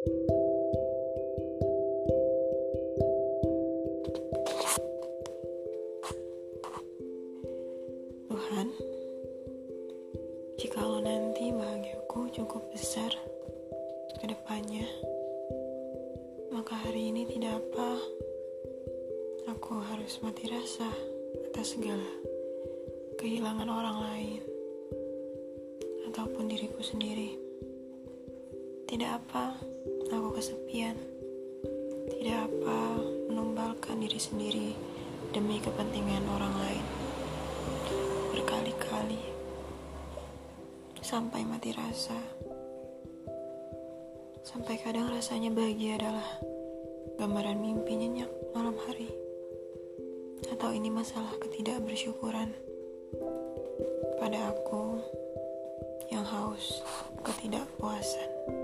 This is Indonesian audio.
Tuhan, jikalau nanti bahagiaku cukup besar ke depannya, maka hari ini tidak apa aku harus mati rasa atas segala kehilangan orang lain ataupun diriku sendiri. Tidak apa aku kesepian, tidak apa menumbalkan diri sendiri demi kepentingan orang lain. Berkali-kali sampai mati rasa. Sampai kadang rasanya bahagia adalah gambaran mimpi nyenyak malam hari. Atau ini masalah ketidakbersyukuran pada aku yang haus ketidakpuasan.